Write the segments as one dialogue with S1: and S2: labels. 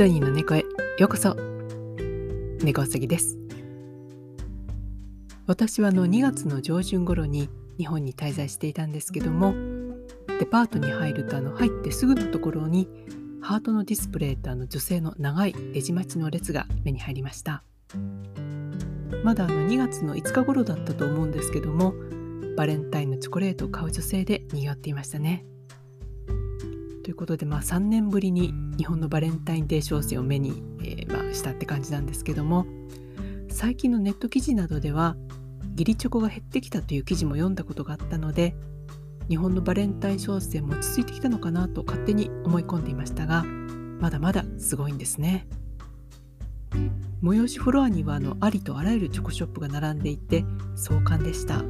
S1: ドニーの猫へようこそ。猫うさぎです。私はあの2月の上旬頃に日本に滞在していたんですけどもデパートに入るとあの入ってすぐのところにハートのディスプレイとあの女性の長いレジ待ちの列が目に入りました。まだあの2月の5日頃だったと思うんですけどもバレンタインのチョコレートを買う女性で賑わっていましたね。ということで、まあ、3年ぶりに日本のバレンタインデー商戦を目に、えー、まあ、したって感じなんですけども最近のネット記事などでは義理チョコが減ってきたという記事も読んだことがあったので日本のバレンタイン商戦も落ち着いてきたのかなと勝手に思い込んでいましたがまだまだすごいんですね。催しフロアにはあのありとあらゆるチョコショップが並んでいて壮観でした。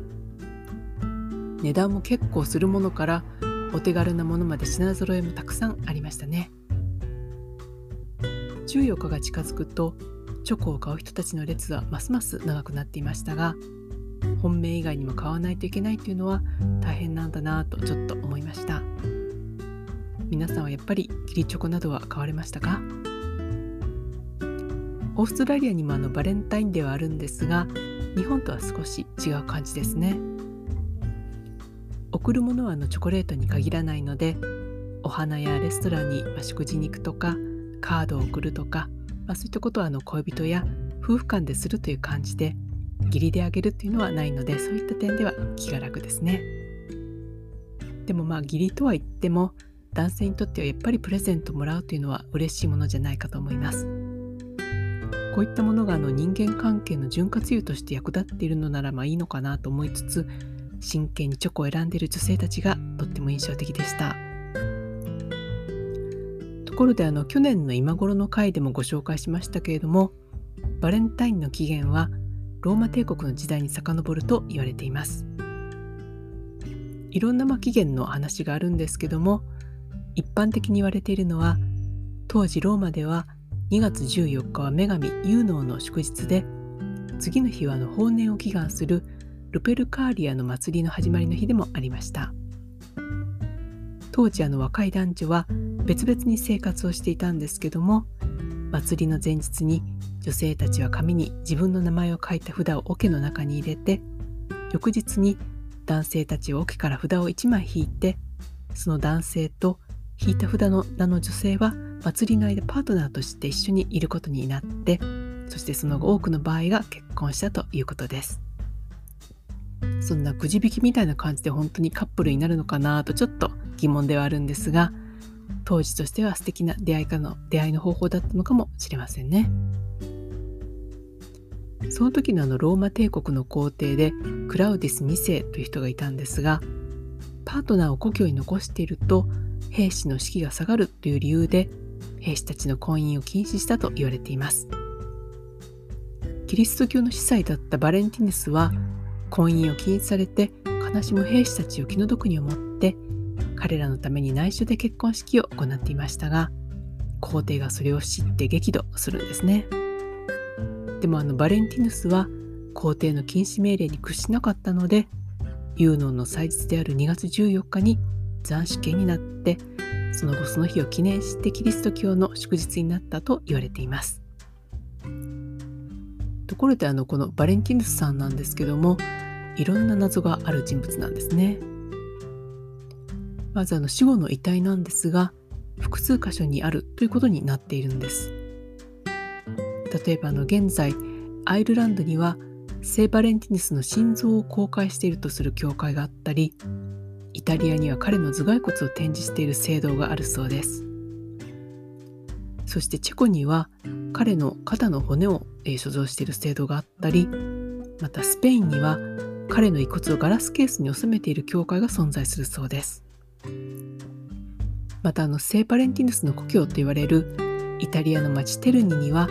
S1: 値段も結構するものからお手軽なものまで品揃えもたくさんありましたね。14日が近づくとチョコを買う人たちの列はますます長くなっていましたが本命以外にも買わないといけないというのは大変なんだなとちょっと思いました。皆さんはやっぱり義理チョコなどは買われましたか？オーストラリアにもあのバレンタインデーはあるんですが日本とは少し違う感じですね。贈るものはあのチョコレートに限らないのでお花やレストランに食事に行くとかカードを送るとか、まあ、そういったことはあの恋人や夫婦間でするという感じで義理であげるっていうのはないのでそういった点では気が楽ですね。でもまあ義理とは言っても男性にとってはやっぱりプレゼントもらうというのは嬉しいものじゃないかと思います。こういったものがあの人間関係の潤滑油として役立っているのならまあいいのかなと思いつつ真剣にチョコを選んでいる女性たちがとっても印象的でした。ところであの去年の今頃の回でもご紹介しましたけれどもバレンタインの起源はローマ帝国の時代に遡ると言われています。いろんなま起源の話があるんですけども一般的に言われているのは当時ローマでは2月14日は女神ユーノーの祝日で次の日はあの法年を祈願するルペルカーリアの祭りの始まりの日でもありました当時あの若い男女は別々に生活をしていたんですけども祭りの前日に女性たちは紙に自分の名前を書いた札を桶の中に入れて翌日に男性たちは桶から札を1枚引いてその男性と引いた札の名の女性は祭りの間パートナーとして一緒にいることになってそしてその後多くの場合が結婚したということです。そんなくじ引きみたいな感じで本当にカップルになるのかなとちょっと疑問ではあるんですが当時としては素敵な出会いかの出会いの方法だったのかもしれませんね。その時のあのローマ帝国の皇帝でクラウディス2世という人がいたんですがパートナーを故郷に残していると兵士の士気が下がるという理由で兵士たちの婚姻を禁止したと言われています。キリスト教の司祭だったバレンティヌスは婚姻を禁止されて悲しむ兵士たちを気の毒に思って彼らのために内緒で結婚式を行っていましたが皇帝がそれを知って激怒するんですね。でもあのバレンティヌスは皇帝の禁止命令に屈しなかったのでユーノンの祭日である2月14日に斬首刑になってその後その日を記念してキリスト教の祝日になったと言われています。ところであのこのバレンティヌスさんなんですけどもいろんな謎がある人物なんですね。まずあの死後の遺体なんですが複数箇所にあるということになっているんです。例えばあの現在アイルランドには聖バレンティヌスの心臓を公開しているとする教会があったりイタリアには彼の頭蓋骨を展示している聖堂があるそうです。そしてチェコには彼の肩の骨をえ所蔵している聖堂があったりまたスペインには彼の遺骨をガラスケースに収めている教会が存在するそうです。またあの聖バレンティヌスの故郷と言われるイタリアの町テルニには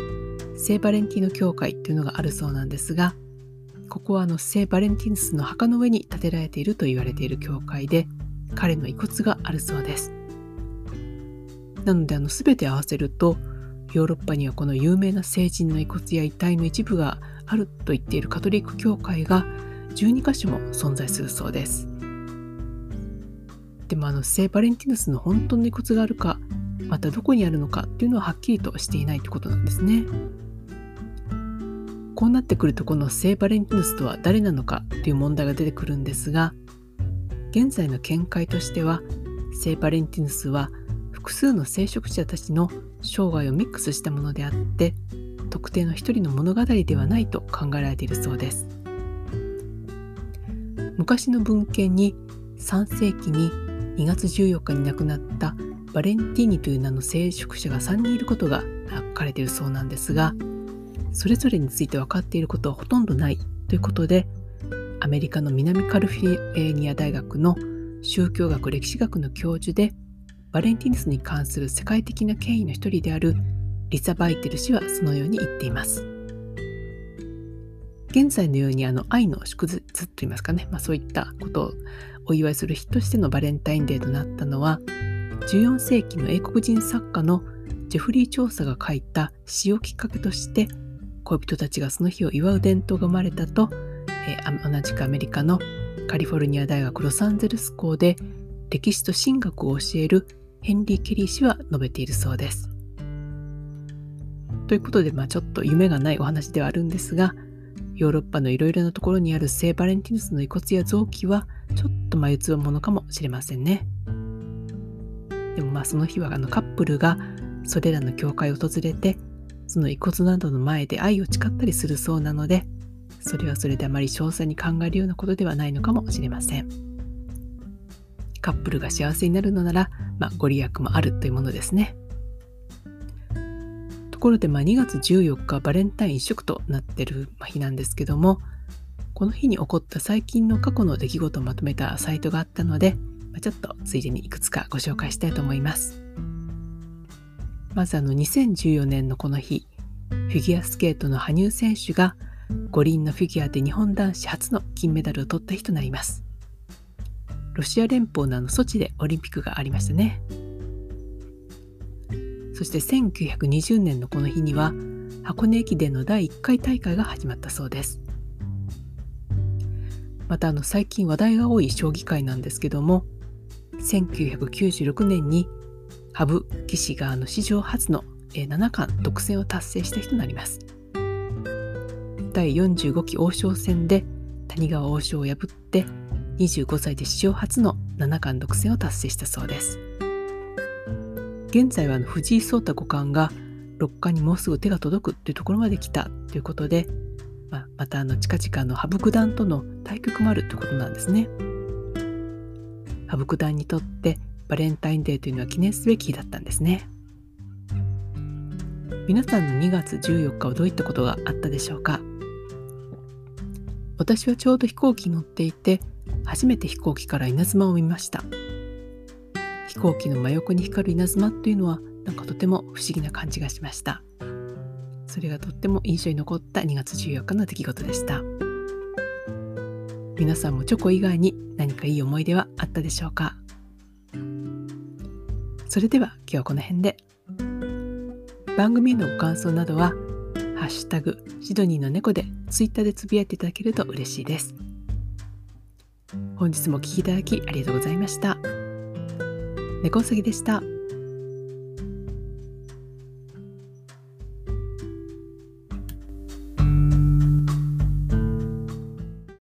S1: 聖バレンティノ教会というのがあるそうなんですがここはあの聖バレンティヌスの墓の上に建てられていると言われている教会で彼の遺骨があるそうです。なのであの全て合わせるとヨーロッパにはこの有名な聖人の遺骨や遺体の一部があると言っているカトリック教会が12箇所も存在するそうですでもあの聖バレンティヌスの本当の遺骨があるかまたどこにあるのかっていうのははっきりとしていないということなんですね。こうなってくるとこの聖バレンティヌスとは誰なのかという問題が出てくるんですが現在の見解としては聖バレンティヌスは複数の聖職者たちの生涯をミックスしたものであって特定の一人の物語ではないと考えられているそうです。昔の文献に3世紀に2月14日に亡くなったバレンティーニという名の聖職者が3人いることが書かれているそうなんですがそれぞれについて分かっていることはほとんどないということでアメリカの南カルフィニア大学の宗教学歴史学の教授でバレンティヌスに関する世界的な権威の一人であるリサ・バイテル氏はそのように言っています。現在のようにあの愛の祝日といいますかね、まあ、そういったことをお祝いする日としてのバレンタインデーとなったのは14世紀の英国人作家のジェフリー・調査が書いた詩をきっかけとして恋人たちがその日を祝う伝統が生まれたと、えー、同じくアメリカのカリフォルニア大学ロサンゼルス校で歴史と神学を教えるヘンリー・ケリー氏は述べているそうです。ということで、まあ、ちょっと夢がないお話ではあるんですがヨーロッパのいろいろなところにある聖バレンティヌスの遺骨や臓器はちょっと眉唾ものかもしれませんね。でもまあその日はあのカップルがそれらの教会を訪れてその遺骨などの前で愛を誓ったりするそうなのでそれはそれであまり詳細に考えるようなことではないのかもしれません。カップルが幸せになるのなら、まあ、ご利益もあるというものですね。ところで、まあ、2月14日バレンタイン一色となってる日なんですけどもこの日に起こった最近の過去の出来事をまとめたサイトがあったので、まあ、ちょっとついでにいくつかご紹介したいと思います。まずあの2014年のこの日フィギュアスケートの羽生選手が五輪のフィギュアで日本男子初の金メダルを取った日となります。ロシア連邦のあのソチでオリンピックがありましたね。そして1920年のこの日には箱根駅伝の第1回大会が始まったそうです。またあの最近話題が多い将棋界なんですけども1996年に羽生棋士があの史上初の七冠独占を達成した人になります。第45期王将戦で谷川王将を破って25歳で史上初の七冠独占を達成したそうです。現在は藤井聡太五冠が六冠にもうすぐ手が届くというところまで来たということで、まあ、またあの近々の羽生九段との対局もあるということなんですね。羽生九段にとってバレンタインデーというのは記念すべき日だったんですね。皆さんの2月14日はどういったことがあったでしょうか？私はちょうど飛行機に乗っていて初めて飛行機から稲妻を見ました。飛行機の真横に光る稲妻というのはなんかとても不思議な感じがしました。それがとっても印象に残った2月14日の出来事でした。皆さんもチョコ以外に何かいい思い出はあったでしょうか？それでは今日はこの辺で。番組へのご感想などはハッシュタグシドニーの猫でツイッターでつぶやいていただけると嬉しいです本日もお聴きいただきありがとうございました。猫うさぎでした。